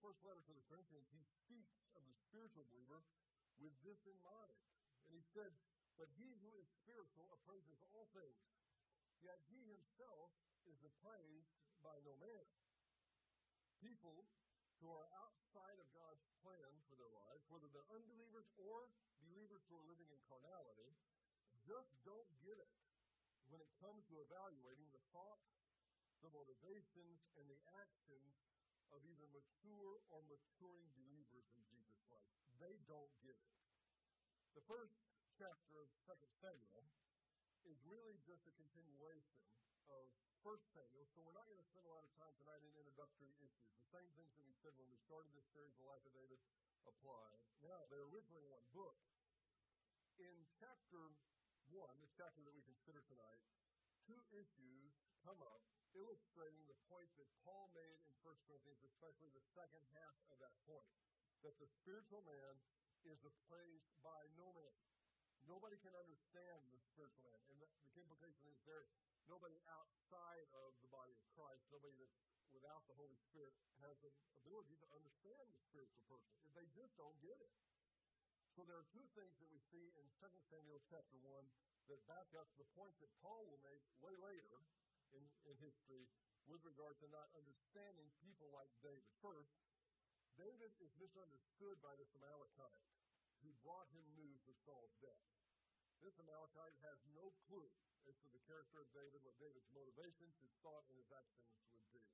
first letter to the Corinthians, he speaks of the spiritual believer with this in mind. And he said, But he who is spiritual appraises all things, yet he himself is appraised by no man. People who are outside of God's plan for their lives, whether they're unbelievers or believers who are living in carnality, just don't get it when it comes to evaluating the thoughts, the motivations, and the actions of either mature or maturing believers in Jesus Christ. They don't get it. The first chapter of 2 Samuel is really just a continuation of 1 Samuel, so we're not going to spend a lot of time tonight in introductory issues. The same things that we said when we started this series, The Life of David, apply. Now, they're originally one book. In chapter 1, this chapter that we consider tonight, two issues come up illustrating the point that Paul made in 1 Corinthians, especially the second half of that point, that the spiritual man is appraised by no man. Nobody can understand the spiritual man. And the, the implication is there nobody outside of the body of Christ, nobody that's without the Holy Spirit, has the ability to understand the spiritual person. They just don't get it. So there are two things that we see in 2 Samuel chapter 1 that back up the point that Paul will make way later in, in history with regard to not understanding people like David. First, David is misunderstood by this Amalekite who brought him news of Saul's death. This Amalekite has no clue as to the character of David, what David's motivations, his thought, and his actions would be.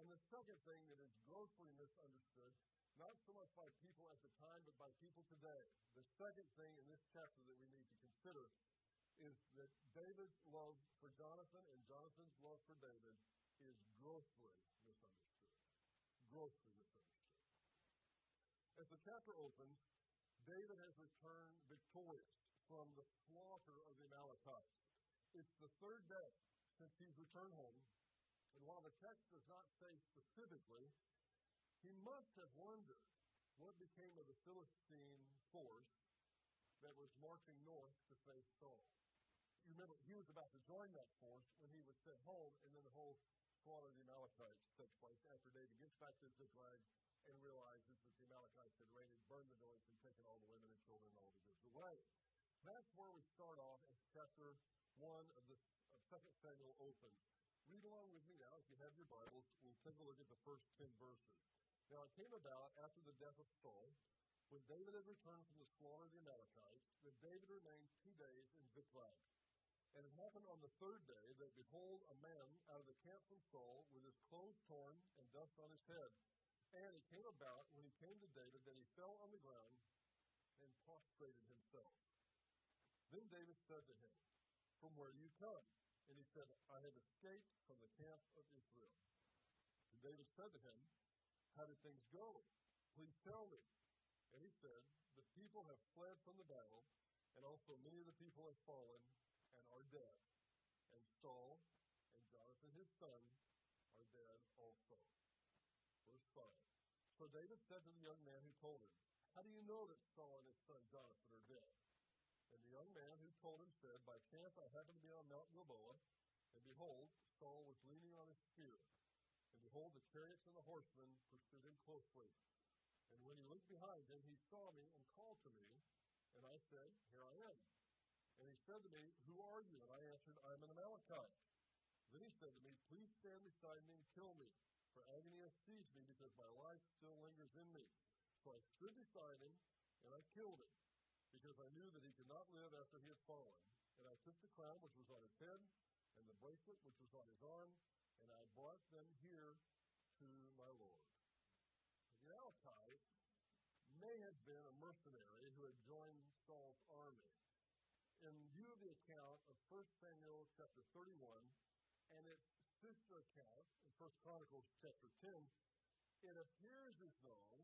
And the second thing that is grossly misunderstood, not so much by people at the time, but by people today, the second thing in this chapter that we need to consider is that David's love for Jonathan and Jonathan's love for David is grossly misunderstood. Grossly misunderstood. As the chapter opens, David has returned victorious from the slaughter of the Amalekites. It's the third day since he's returned home, and while the text does not say specifically, he must have wondered what became of the Philistine force that was marching north to face Saul remember, he was about to join that force when he was sent home, and then the whole slaughter of the Amalekites takes place after David gets back to Ziklag and realizes that the Amalekites had raided, burned the village, and taken all the women and children and all the goods away. That's where we start off as chapter 1 of the of 2 Samuel opens. Read along with me now if you have your Bibles. We'll take a look at the first 10 verses. Now, it came about after the death of Saul, when David had returned from the slaughter of the Amalekites, that David remained two days in Ziklag. And it happened on the third day that, behold, a man out of the camp from Saul, with his clothes torn and dust on his head. And it came about, when he came to David, that he fell on the ground and prostrated himself. Then David said to him, From where do you come? And he said, I have escaped from the camp of Israel. And David said to him, How did things go? Please tell me. And he said, The people have fled from the battle, and also many of the people have fallen and are dead. And Saul and Jonathan his son are dead also. Verse 5. So David said to the young man who told him, How do you know that Saul and his son Jonathan are dead? And the young man who told him said, By chance I happened to be on Mount Gilboa, and behold, Saul was leaning on his spear. And behold, the chariots and the horsemen pursued him closely. And when he looked behind him, he saw me and called to me. And I said, Here I am. And he said to me, Who are you? And I answered, I am an Amalekite. Then he said to me, Please stand beside me and kill me, for agony has seized me because my life still lingers in me. So I stood beside him, and I killed him, because I knew that he could not live after he had fallen. And I took the crown which was on his head, and the bracelet which was on his arm, and I brought them here to my Lord. The Amalekite may have been a mercenary who had joined Saul's army in view of the account of 1 Samuel chapter 31 and its sister account in 1 Chronicles chapter 10, it appears as though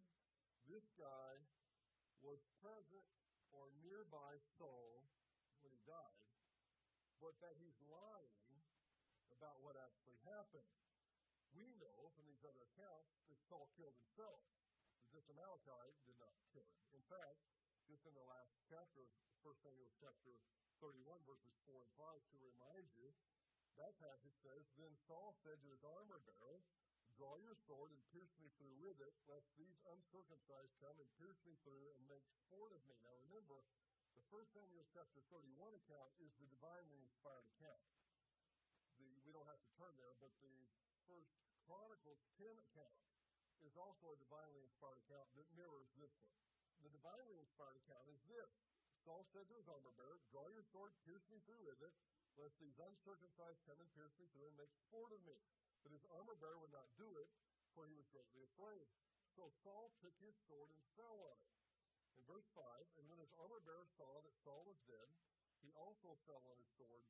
this guy was present or nearby Saul when he died, but that he's lying about what actually happened. We know from these other accounts that Saul killed himself, this Amalekite did not kill him. In fact, just in the last chapter of 1 Samuel chapter 31, verses 4 and 5, to remind you that passage says, Then Saul said to his armor bearer, Draw your sword and pierce me through with it, lest these uncircumcised come and pierce me through and make sport of me. Now remember, the first Samuel chapter 31 account is the divinely inspired account. The, we don't have to turn there, but the first Chronicles 10 account is also a divinely inspired account that mirrors this one. The divinely inspired account is this. Saul said to his armor bearer, Draw your sword, pierce me through with it, lest these uncircumcised come and pierce me through and make sport of me. But his armor bearer would not do it, for he was greatly afraid. So Saul took his sword and fell on it. In verse 5, and when his armor bearer saw that Saul was dead, he also fell on his sword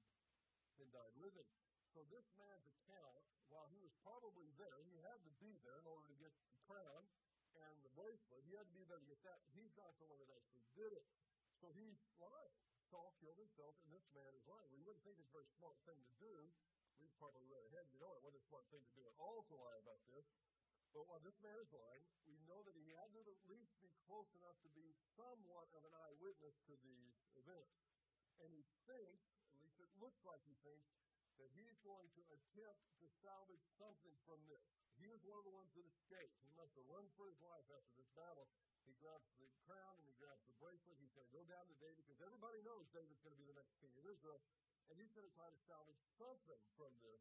and died living. So this man's account, while he was probably there, he had to be there in order to get the crown and the bracelet. He had to be there to get that. He's not the one that actually did it. So he's lying. Saul killed himself, and this man is lying. We wouldn't think it's a very smart thing to do, we've probably read ahead. We know oh, it wasn't a smart thing to do at all to lie about this. But while this man is lying, we know that he had to at least be close enough to be somewhat of an eyewitness to these events. And he thinks, at least it looks like he thinks, that he's going to attempt to salvage something from this. He is one of the ones that escaped. He must have run for his life after this battle. He grabs the crown and he grabs the bracelet. Going to go down to David because everybody knows David's going to be the next king of Israel and he's going to try to salvage something from this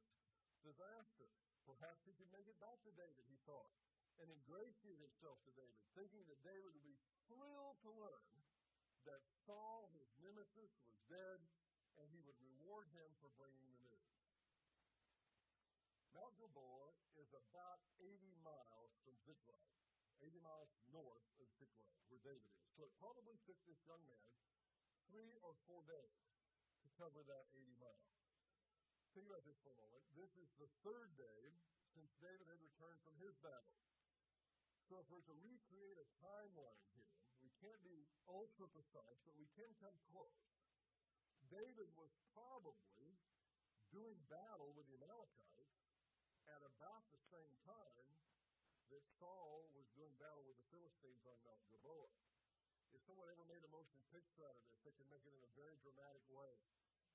disaster. Perhaps he can make it back to David, he thought, and ingratiate himself to David, thinking that David would be thrilled to learn that Saul, his nemesis, was dead, and he would reward him for bringing the news. Mount Gilboa is about 80 miles from Ziklag, 80 miles north of Ziklag, where David is. So it probably took this young man three or four days to cover that 80 miles. Think about this for a moment. This is the third day since David had returned from his battle. So if we're to recreate a timeline here, we can't be ultra precise, but we can come close. David was probably doing battle with the Amalekites at about the same time that Saul was doing battle with the Philistines on Mount Gilboa. If someone ever made a motion picture out of this, they can make it in a very dramatic way.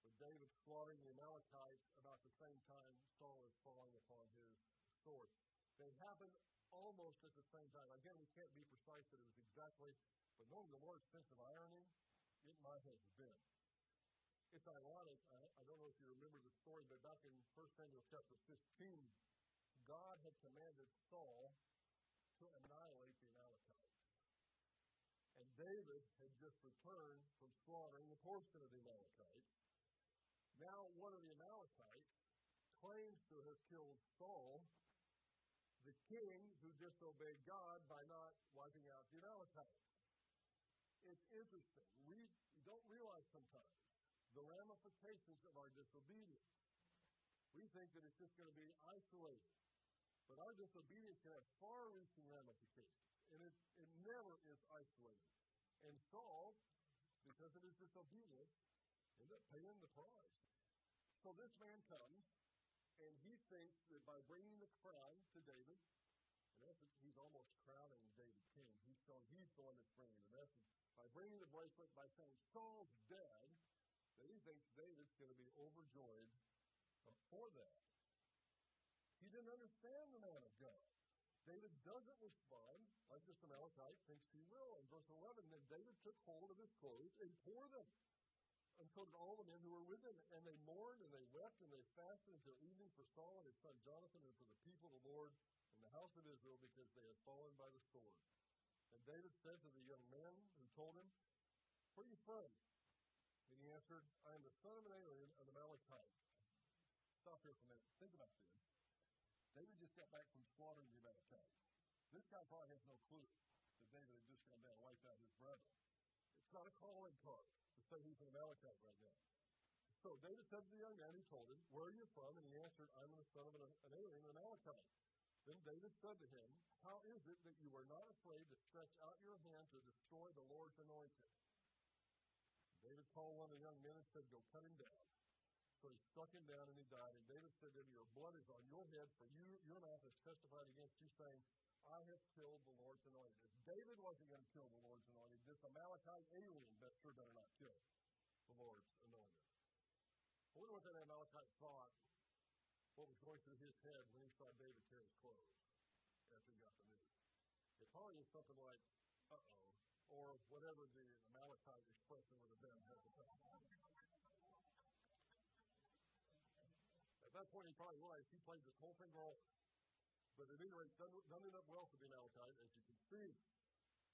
With David slaughtering the Amalekites about the same time Saul is falling upon his sword. They happened almost at the same time. Again, we can't be precise that it was exactly, but knowing the Lord's sense of irony, it might have been. It's ironic. I, I don't know if you remember the story, but back in 1 Samuel chapter 15, God had commanded Saul to annihilate the Amalekites. And David had just returned from slaughtering a portion of the Amalekites. Now, one of the Amalekites claims to have killed Saul, the king who disobeyed God by not wiping out the Amalekites. It's interesting. We don't realize sometimes the ramifications of our disobedience. We think that it's just going to be isolated. But our disobedience have far reaching ramifications and it, it never is isolated. And Saul, because of his disobedience, ended up paying the price. So this man comes, and he thinks that by bringing the crown to David, in essence, he's almost crowning David king. He's showing he's the one that's bringing the message. By bringing the bracelet, by saying Saul's dead, that he thinks David's going to be overjoyed for that. He didn't understand the man of God. David doesn't respond like this Amalekite thinks he will. In verse 11, then David took hold of his clothes and tore them. And so did all the men who were with him. And they mourned and they wept and they fasted until evening for Saul and his son Jonathan and for the people of the Lord and the house of Israel because they had fallen by the sword. And David said to the young man who told him, Where are you from? And he answered, I am the son of an alien, an Amalekite. Stop here for a minute. Think about this. David just got back from slaughtering the Amalekites. This guy probably has no clue that David had just gone down and wiped out his brother. It's not a calling card to say he's an Amalekite right now. So David said to the young man, he told him, Where are you from? And he answered, I'm the son of an, an alien, an Amalekite. Then David said to him, How is it that you are not afraid to stretch out your hand to destroy the Lord's anointed? David called one of the young men and said, Go cut him down. So he struck him down and he died. And David said to him, Your blood is on your head, for you, your mouth has testified against you, saying, I have killed the Lord's anointed. If David wasn't going to kill the Lord's anointed, this Amalekite alien that sure better not kill the Lord's anointed. I wonder what that Amalekite thought what was going through his head when he saw David tear his clothes after he got the news. It probably was something like, uh oh, or whatever the Amalekite expression would have been at the time. At that point, he probably realized he played this whole thing wrong. But at any rate, done, done enough well for the Amalekite, as you can see.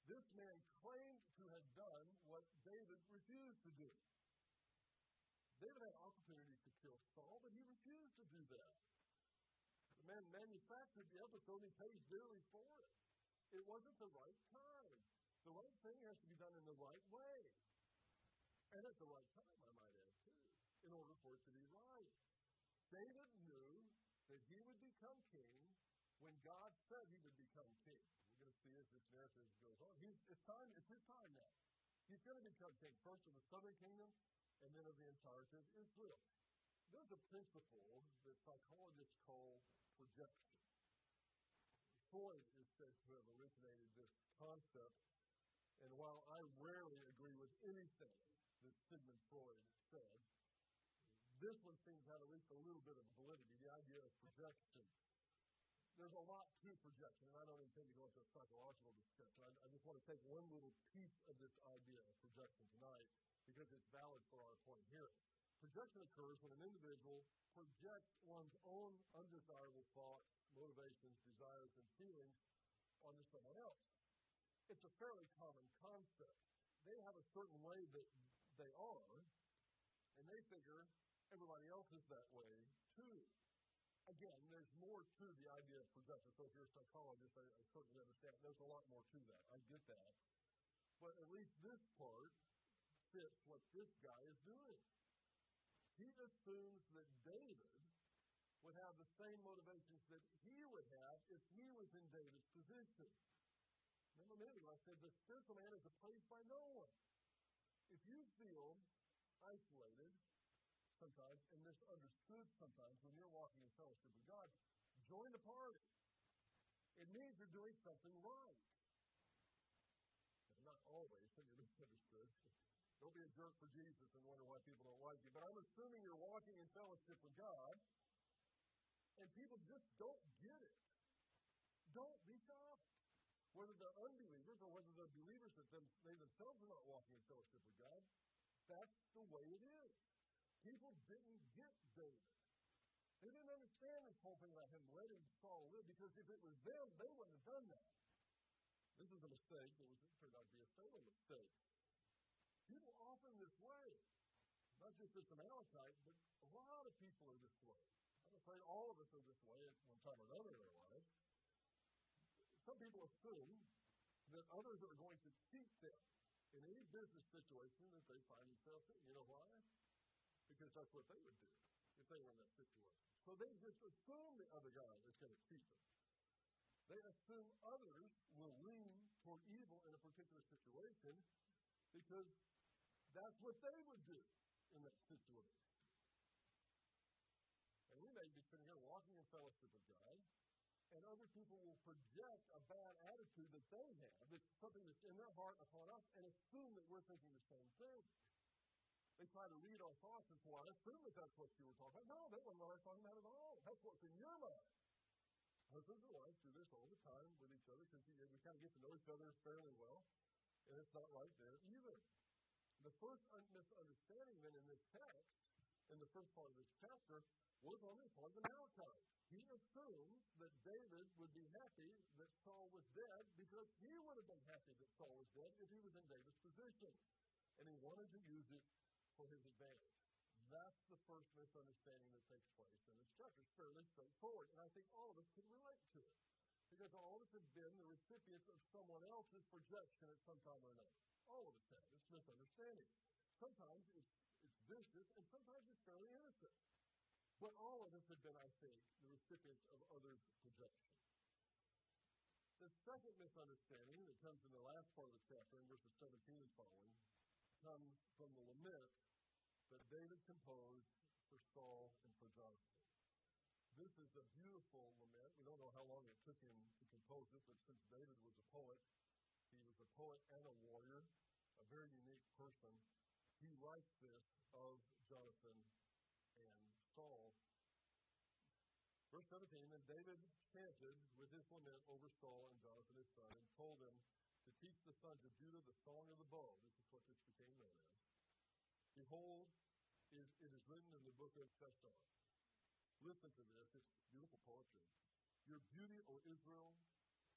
This man claimed to have done what David refused to do. David had opportunities to kill Saul, but he refused to do that. The man manufactured the episode, he paid dearly for it. It wasn't the right time. The right thing has to be done in the right way. And at the right time, I might add, too, in order for it to be. David knew that he would become king when God said he would become king. We're going to see as this narrative goes on. He's, it's time, it's his time now. He's going to become king, first of the southern kingdom, and then of the entirety of Israel. There's a principle that psychologists call projection. Freud is said to have originated this concept, and while I rarely agree with anything that Sigmund Freud said, this one seems to have at least a little bit of validity, the idea of projection. There's a lot to projection, and I don't intend to go into a psychological discussion. I, I just want to take one little piece of this idea of projection tonight because it's valid for our point here. Projection occurs when an individual projects one's own undesirable thoughts, motivations, desires, and feelings onto someone else. It's a fairly common concept. They have a certain way that they are, and they figure everybody else is that way too. Again, there's more to the idea of projection. So if you're a psychologist, I, I certainly understand. There's a lot more to that. I get that. But at least this part fits what this guy is doing. He assumes that David would have the same motivations that he would have if he was in David's position. Remember a I said the spiritual man is appraised by no one. If you feel isolated sometimes and misunderstood sometimes when you're walking in fellowship with God, join the party. It means you're doing something right. not always when you're misunderstood. Don't be a jerk for Jesus and wonder why people don't like you. But I'm assuming you're walking in fellowship with God, and people just don't get it. Don't be shocked. Whether they're unbelievers or whether they're believers that them, they themselves are not walking in fellowship with God, that's the way it is. People didn't get David. They didn't understand this whole thing about him letting Saul live because if it was them, they wouldn't have done that. This is a mistake. It was turned out to be a fatal mistake. People often this way. Not just this Amalekite, but a lot of people are this way. I'm afraid all of us are this way at one time or another in our lives. Some people assume that others are going to cheat them in any business situation that they find themselves in. You know why? Because that's what they would do if they were in that situation. So they just assume the other guy is going to cheat them. They assume others will lean toward evil in a particular situation because that's what they would do in that situation. And we may be sitting here walking in fellowship with God, and other people will project a bad attitude that they have, that's something that's in their heart upon us, and assume that we're thinking the same thing. They try to read our thoughts and say, well, I assume that that's what you were talking about. No, that wasn't what I was talking about at all. That's what's in your mind. Husbands and wives do this all the time with each other because we kind of get to know each other fairly well, and it's not right there either. The first misunderstanding then in this text, in the first part of this chapter, was on the part of the Amalekite. He assumes that David would be happy that Saul was dead because he would have been happy that Saul was dead if he was in David's position. And he wanted to use it for his advantage. That's the first misunderstanding that takes place in this chapter. It's fairly straightforward, and I think all of us can relate to it. Because all of us have been the recipients of someone else's projection at some time or another. All of us have. It's misunderstanding. Sometimes it's, it's vicious, and sometimes it's fairly innocent. But all of us have been, I think, the recipients of others' projection. The second misunderstanding that comes in the last part of the chapter, in verses 17 and following, comes from the lament David composed for Saul and for Jonathan. This is a beautiful lament. We don't know how long it took him to compose it, but since David was a poet, he was a poet and a warrior, a very unique person. He writes this of Jonathan and Saul. Verse 17, then David chanted with his lament over Saul and Jonathan his son, and told him to teach the sons of Judah the song of the bow. This is what this became known as. Behold, it is written in the book of Jashar. Listen to this, it's beautiful poetry. Your beauty, O Israel,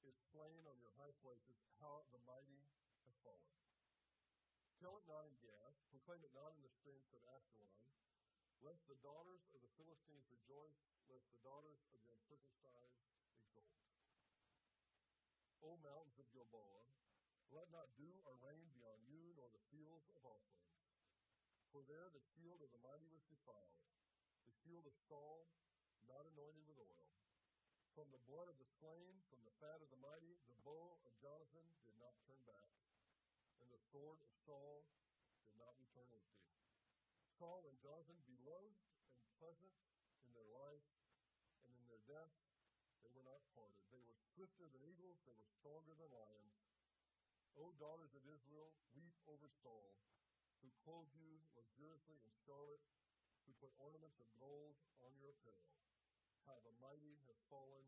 is slain on your high places, how the mighty have fallen. Tell it not in Gath, proclaim it not in the streets of Ashkelon, lest the daughters of the Philistines rejoice, lest the daughters of the uncircumcised exult. O mountains of Gilboa, let not dew or rain be on you, nor the fields of offerings. For there the shield of the mighty was defiled, the shield of Saul, not anointed with oil. From the blood of the slain, from the fat of the mighty, the bow of Jonathan did not turn back, and the sword of Saul did not return empty. Saul and Jonathan, beloved and pleasant in their life, and in their death, they were not parted. They were swifter than eagles, they were stronger than lions. O daughters of Israel, weep over Saul, who clothed you luxuriously in scarlet, who put ornaments of gold on your apparel. How the mighty have fallen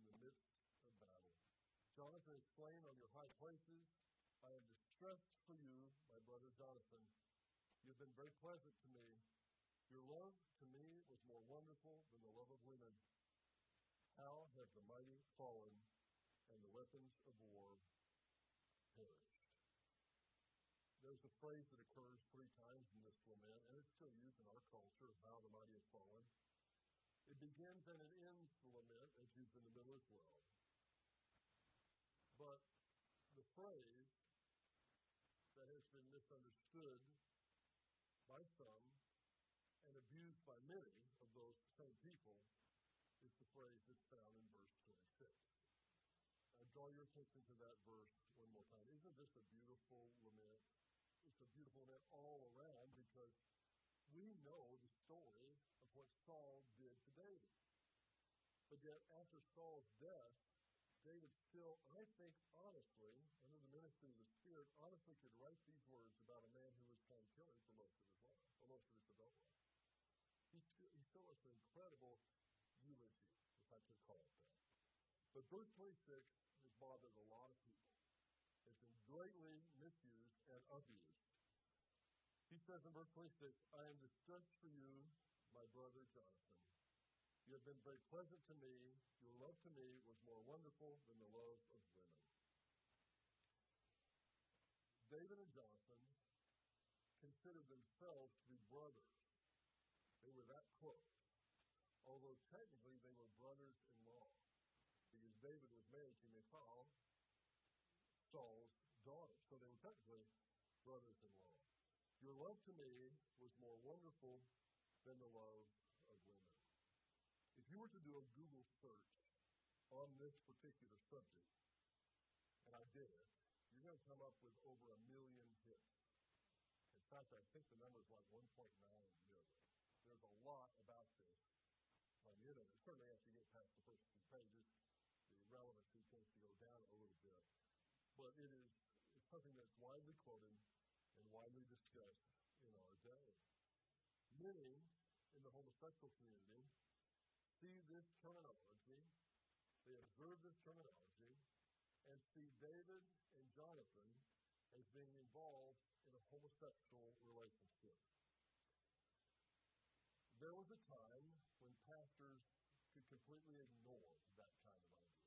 in the midst of battle. Jonathan is slain on your high places. I am distressed for you, my brother Jonathan. You have been very pleasant to me. Your love to me was more wonderful than the love of women. How have the mighty fallen and the weapons of war There's a phrase that occurs three times in this lament, and it's still used in our culture, of how the mighty have fallen. It begins and it ends the lament, as used in the middle as well. But the phrase that has been misunderstood by some and abused by many of those same people is the phrase that's found in verse 26. I draw your attention to that verse one more time. Isn't this a beautiful lament? Beautiful lament all around because we know the story of what Saul did to David. But yet, after Saul's death, David still, I think, honestly, under the ministry of the Spirit, honestly could write these words about a man who was trying to kill him for most of his life, or most of his adult life. He still, he still has an incredible eulogy, if I could call it that. But verse 26 has bothered a lot of people. It's been greatly misused and abused. He says in verse 26, I am distressed for you, my brother Jonathan. You have been very pleasant to me. Your love to me was more wonderful than the love of women. David and Jonathan considered themselves to be brothers. They were that close. Although technically they were brothers in law. Because David was married to Michal, Saul's daughter. So they were technically brothers in law. Your love to me was more wonderful than the love of women. If you were to do a Google search on this particular subject, and I did it, you're going to come up with over a million hits. In fact, I think the number is like 1.9 million. There's a lot about this on the internet. Certainly, after you get past the first few pages, the relevancy tends to go down a little bit. But it is it's something that's widely quoted widely discussed in our day. Many in the homosexual community see this terminology, they observe this terminology, and see David and Jonathan as being involved in a homosexual relationship. There was a time when pastors could completely ignore that kind of idea.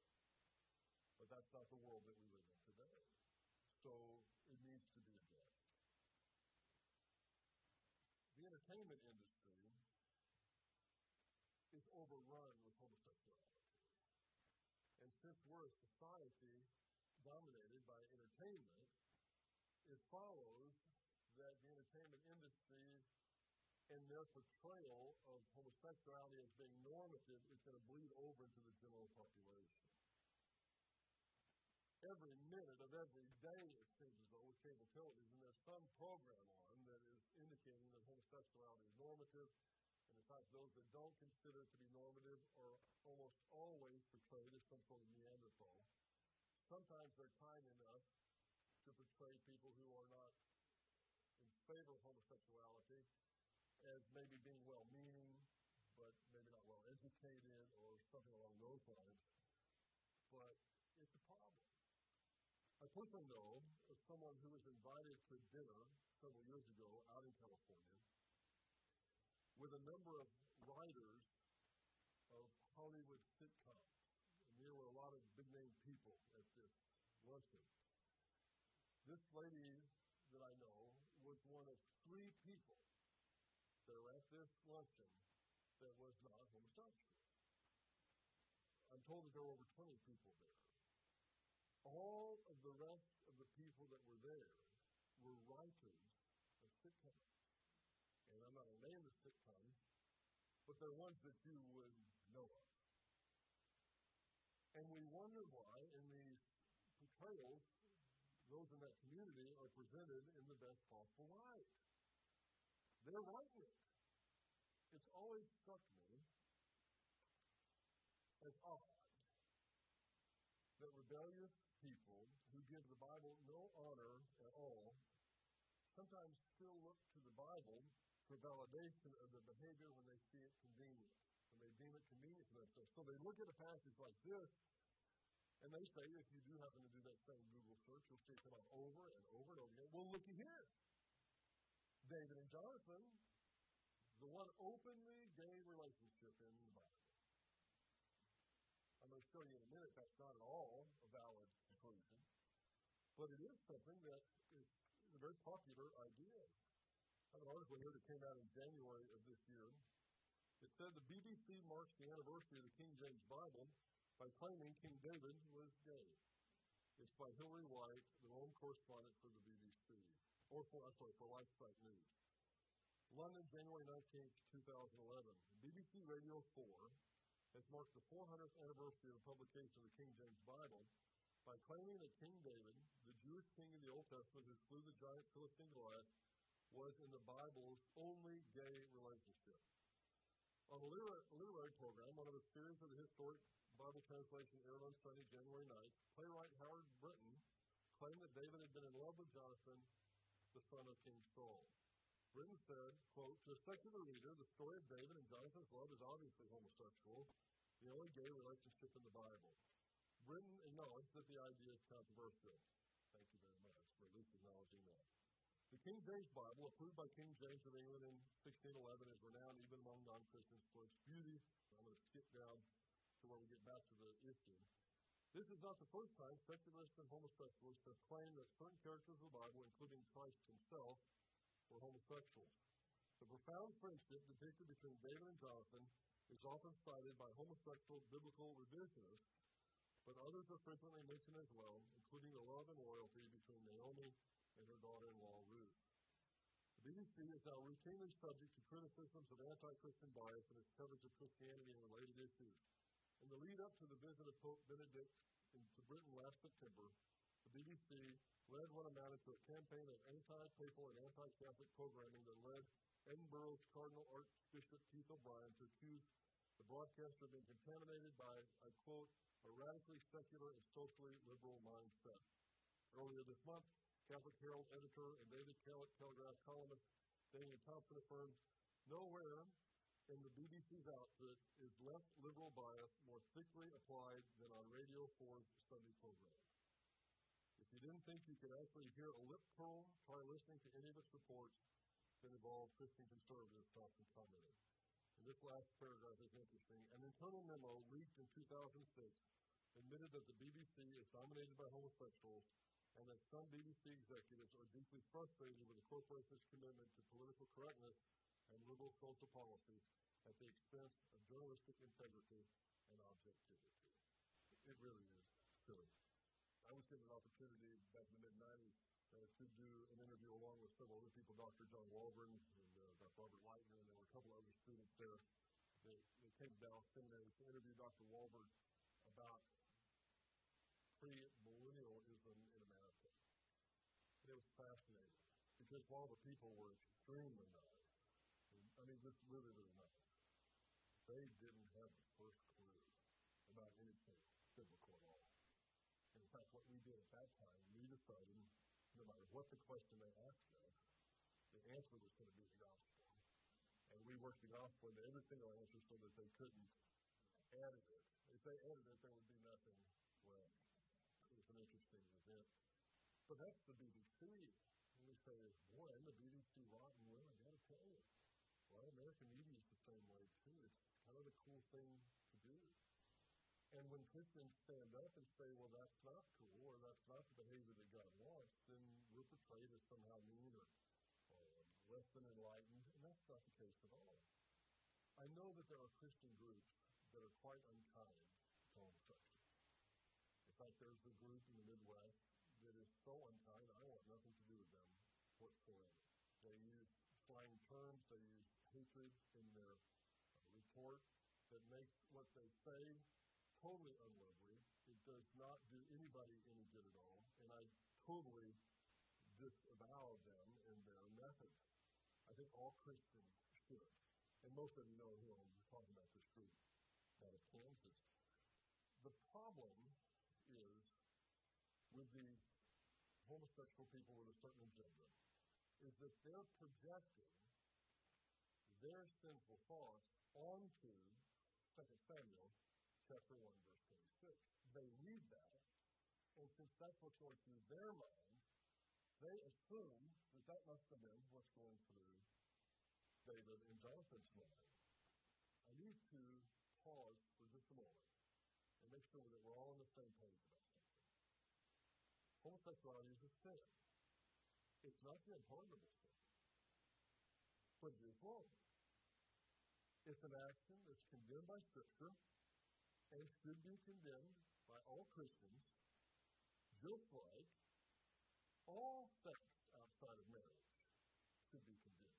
But that's not the world that we live in today. So it needs to be addressed. The entertainment industry is overrun with homosexuality. And since we're a society dominated by entertainment, it follows that the entertainment industry and their portrayal of homosexuality as being normative is going to bleed over into the general population. Every minute of every day, it seems as though, with cable television, there's some program on that is indicating that homosexuality is normative, and in fact, those that don't consider it to be normative are almost always portrayed as some sort of Neanderthal. Sometimes they're kind enough to portray people who are not in favor of homosexuality as maybe being well meaning, but maybe not well educated or something along those lines. But it's a problem. I personally know of someone who was invited to dinner several years ago out in California with a number of writers of Hollywood sitcoms. And there were a lot of big name people at this luncheon. This lady that I know was one of three people that were at this luncheon that was not homosexual. I'm told that there were over 20 people there. All of the rest of the people that were there were writers of sitcoms. Not going to name the sitcoms, but they're ones that you would know of. And we wonder why in these portrayals, those in that community are presented in the best possible light. They're writing it. It's always struck me as odd that rebellious people who give the Bible no honor at all sometimes still look to the Bible for validation of their behavior when they see it convenient, when they deem it convenient for themselves. So they look at a passage like this, and they say, if you do happen to do that same Google search, you'll see it come up over and over and over again. Well, looky here. David and Jonathan, the one openly gay relationship in the Bible. I'm going to show you in a minute that's not at all a valid conclusion. But it is something that is a very popular idea. I an article here that came out in January of this year. It said the BBC marks the anniversary of the King James Bible by claiming King David was gay. It's by Hilary White, the Rome correspondent for the BBC, or for, I'm sorry, for LifeSite News. London, January 19th, 2011. BBC Radio 4 has marked the 400th anniversary of the publication of the King James Bible by claiming that King David, the Jewish king in the Old Testament who slew the giant Philistine Goliath, was in the Bible's only gay relationship. On a literary, literary program, one of the series of the historic Bible translation aired on Sunday, January 9th, playwright Howard Brenton claimed that David had been in love with Jonathan, the son of King Saul. Brenton said, quote, To a secular reader, the story of David and Jonathan's love is obviously homosexual, the only gay relationship in the Bible. Brenton acknowledged that the idea is controversial. Thank you very much for at least acknowledging that. The King James Bible, approved by King James of England in 1611, is renowned even among non Christians for its beauty. I'm going to skip down to where we get back to the issue. This is not the first time secularists and homosexuals have claimed that certain characters of the Bible, including Christ himself, were homosexuals. The profound friendship depicted between David and Jonathan is often cited by homosexual biblical revisionists, but others are frequently mentioned as well, including the love and loyalty between Naomi and her daughter-in-law Ruth. The BBC is now routinely subject to criticisms of anti-Christian bias in its coverage of Christianity and related issues. In the lead up to the visit of Pope Benedict to Britain last September, the BBC led what amounted to a campaign of anti-papal and anti-Catholic programming that led Edinburgh's Cardinal Archbishop Keith O'Brien to accuse the broadcaster of being contaminated by, I quote, a radically secular and socially liberal mindset. Earlier this month, Catholic Herald editor and Daily Telegraph columnist Damian Thompson affirmed, nowhere in the BBC's output is left liberal bias more thickly applied than on Radio 4's Sunday program. If you didn't think you could actually hear a lip curl, try listening to any of its reports that involve Christian conservatives, Thompson commented. And this last paragraph is interesting. An internal memo leaked in 2006 admitted that the BBC is dominated by homosexuals and that some BBC executives are deeply frustrated with the corporation's commitment to political correctness and liberal social policies at the expense of journalistic integrity and objectivity. It really is silly. I was given an opportunity back in the mid 90s uh, to do an interview along with several other people, Dr. John Walvoord and uh, Dr. Robert Lightner, and there were a couple other students there. They, they came to Dallas Seminary to interview Dr. Walvoord about pre-millennialism in America. And it was fascinating because while the people were extremely nice, I mean, just really, really nice, they didn't have the first clue about anything biblical at all. And in fact, what we did at that time, we decided no matter what the question they asked us, the answer was going to be the gospel. And we work the gospel into every single answer so that they couldn't edit it. If they edited it, there would be nothing left. It was an interesting event. But that's the BBC. And we say, boy, I'm the BBC rotten well, I got to tell you. Well, American media is the same way, too. It's kind of the cool thing to do. And when Christians stand up and say, well, that's not cool, or that's not the behavior that God wants, then we're portrayed as somehow mean or, or less than enlightened, and that's not the case at all. I know that there are Christian groups that are quite unkind to homosexuals. In fact, there's a group in the Midwest so unkind, I want nothing to do with them whatsoever. They use slang terms, they use hatred in their uh, report that makes what they say totally unlovely. It does not do anybody any good at all, and I totally disavow them and their methods. I think all Christians should. And most of you know who I'm talking about this group out of Kansas. The problem is with the homosexual people with a certain agenda is that they're projecting their sinful thoughts onto 2 Samuel chapter 1, verse 26. They read that, and since that's what's going through their mind, they assume that that must have been what's going through David and Jonathan's mind. I need to pause for just a moment and make sure that we're all on the same page. Homosexuality is a sin. It's not the unpardonable sin, but it is wrong. It's an action that's condemned by Scripture and should be condemned by all Christians, just like all sex outside of marriage should be condemned.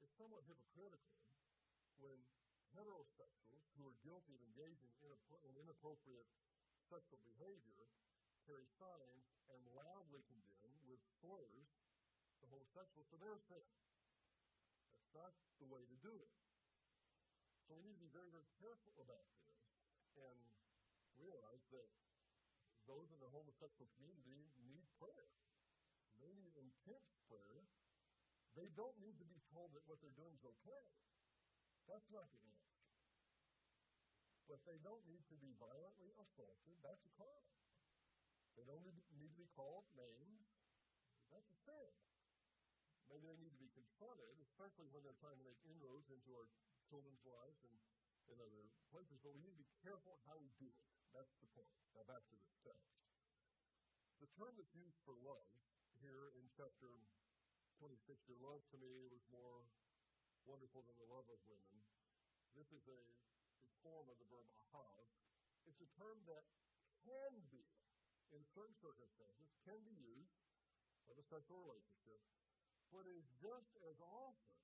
It's somewhat hypocritical when heterosexuals who are guilty of engaging in inappropriate sexual behavior carry signs and loudly condemn with slurs the homosexuals for their sin. That's not the way to do it. So we need to be very, very careful about this and realize that those in the homosexual community need prayer. They need intense prayer. They don't need to be told that what they're doing is okay. That's not the answer. But they don't need to be violently assaulted. That's a crime. They don't need to be called names. That's a sin. Maybe they need to be confronted, especially when they're trying to make inroads into our children's lives and in other places. But we need to be careful how we do it. That's the point. Now back to this text. The term that's used for love here in chapter 26, your love to me was more wonderful than the love of women. This is a, a form of the verb ahav. It's a term that can be in certain circumstances, can be used of a sexual relationship, but is just as often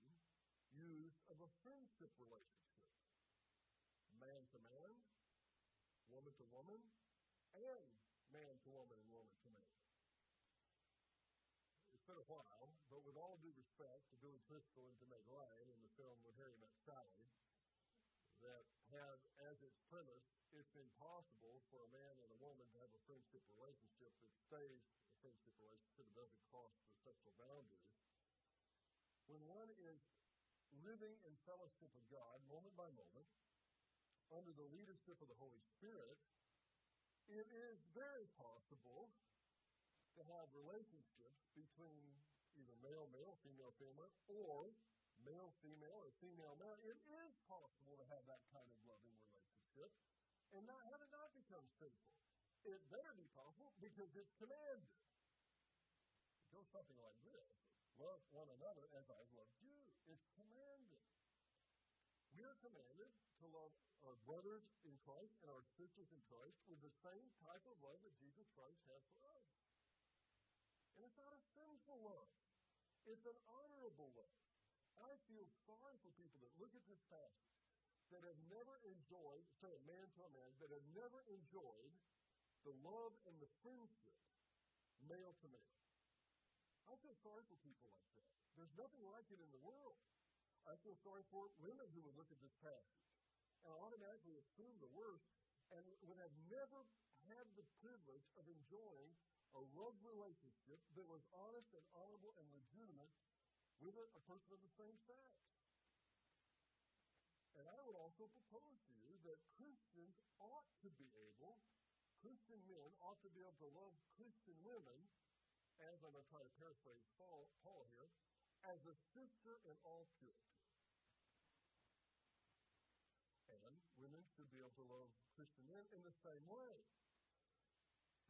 used of a friendship relationship. Man to man, woman to woman, and man to woman and woman to man. It's been a while, but with all due respect to Billy Crystal and to Meg Ryan in the film When Harry Met Sally, that have as its premise it's impossible for a man and a woman to have a friendship relationship that stays a friendship relationship that doesn't cross the sexual boundaries. When one is living in fellowship with God moment by moment, under the leadership of the Holy Spirit, it is very possible to have relationships between either male male, female female, or male female or female male. It is possible to have that kind of loving relationship and not have it not become sinful. It better be possible because it's commanded. It goes something like this Love one another as I've loved you. It's commanded. We are commanded to love our brothers in Christ and our sisters in Christ with the same type of love that Jesus Christ has for us. And it's not a sinful love, it's an honorable love. I feel sorry for people that look at this passage that have never enjoyed, say a man to a man, that have never enjoyed the love and the friendship male to male. I feel sorry for people like that. There's nothing like it in the world. I feel sorry for women who would look at this passage and automatically assume the worst and would have never had the privilege of enjoying a love relationship that was honest and honorable and legitimate with a, a person of the same sex. And I would also propose to you that Christians ought to be able, Christian men ought to be able to love Christian women, as I'm going to try to paraphrase Paul, Paul here, as a sister in all purity. And women should be able to love Christian men in the same way.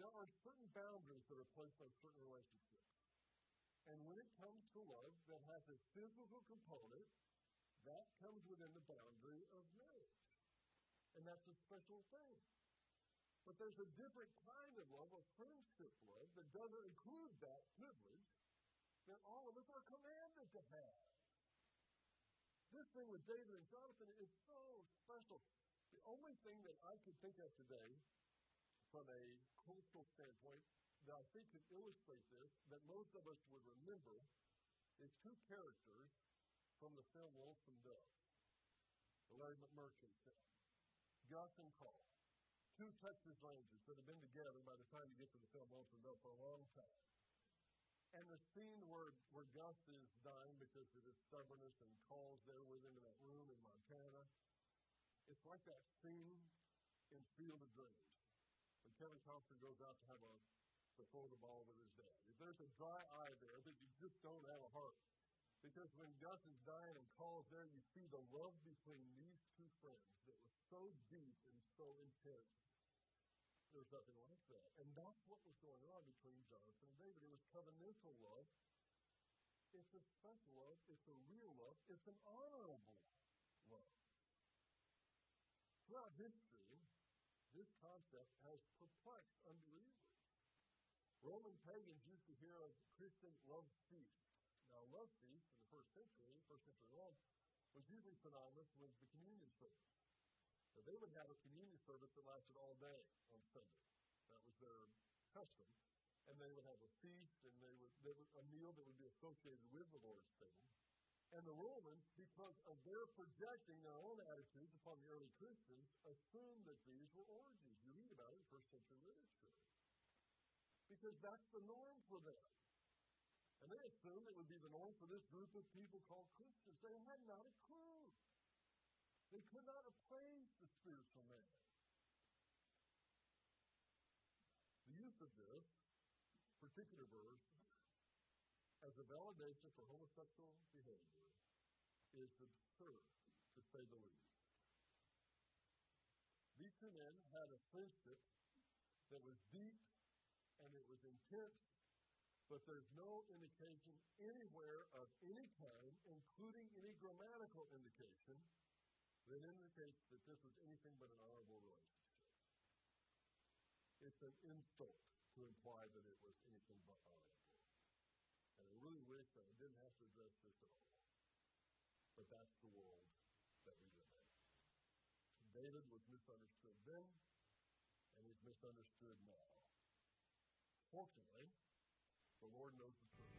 There are certain boundaries that are placed on certain relationships. And when it comes to love that has a physical component, that comes within the boundary of marriage. And that's a special thing. But there's a different kind of love, a friendship love, that doesn't include that privilege that all of us are commanded to have. This thing with David and Jonathan is so special. The only thing that I could think of today, from a cultural standpoint, that I think can illustrate this, that most of us would remember, is two characters from the film Lonesome Dove. The Larry McMurtry film. Gus and Call. Two Texas Rangers that have been together by the time you get to the film Lonesome Dove for a long time. And the scene where, where Gus is dying because of his stubbornness and Call's there with him in that room in Montana, it's like that scene in Field of Dreams when Kevin Costner goes out to have a to throw the ball with his dad. If there's a dry eye there, then you just don't have a heart. Because when Gus is dying and Call's there, you see the love between these two friends that was so deep and so intense there's nothing like that. And that's what was going on between Jonathan and David. It was covenantal love. It's a special love. It's a real love. It's an honorable love. Throughout history, this concept has perplexed unbelievers. Roman pagans used to hear of Christian love feasts. Now, love feast in the first century, first century Rome, was usually synonymous with the communion service. So they would have a communion service that lasted all day on Sunday. That was their custom. And they would have a feast, and they would, they would a meal that would be associated with the Lord's table. And the Romans, because of their projecting their own attitudes upon the early Christians, assumed that these were orgies. You read about it in first century literature. Because that's the norm for them. And they assumed it would be the norm for this group of people called Christians. They had not a clue. They could not appraise the spiritual man. The use of this particular verse as a validation for homosexual behavior is absurd, to say the least. These two men had a friendship that was deep and it was intense, but there's no indication anywhere of any kind, including any grammatical indication, that indicates that this was anything but an honorable relationship. It's an insult to imply that it was anything but honorable. And I really wish that I didn't have to address this at all. But that's the world that we live in. David was misunderstood then, and he's misunderstood now. Fortunately, the Lord knows the truth.